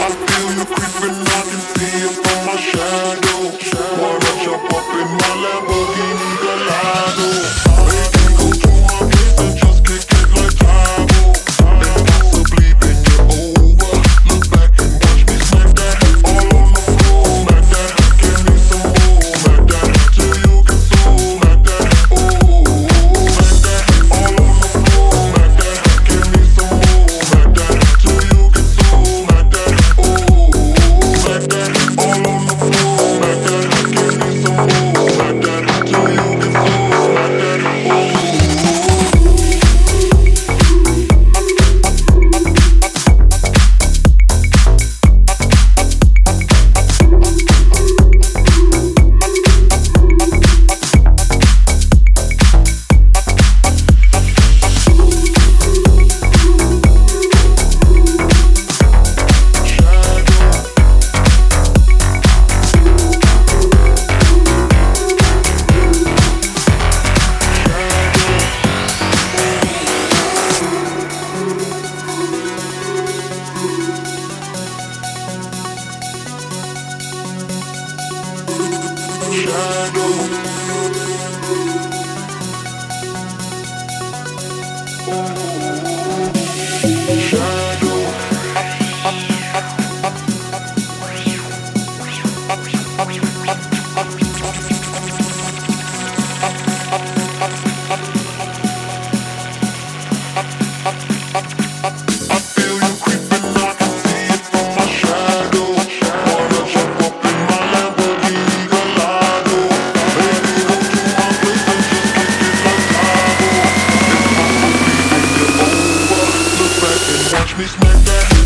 I feel you creeping, I can see it shadow. Watch me smack that.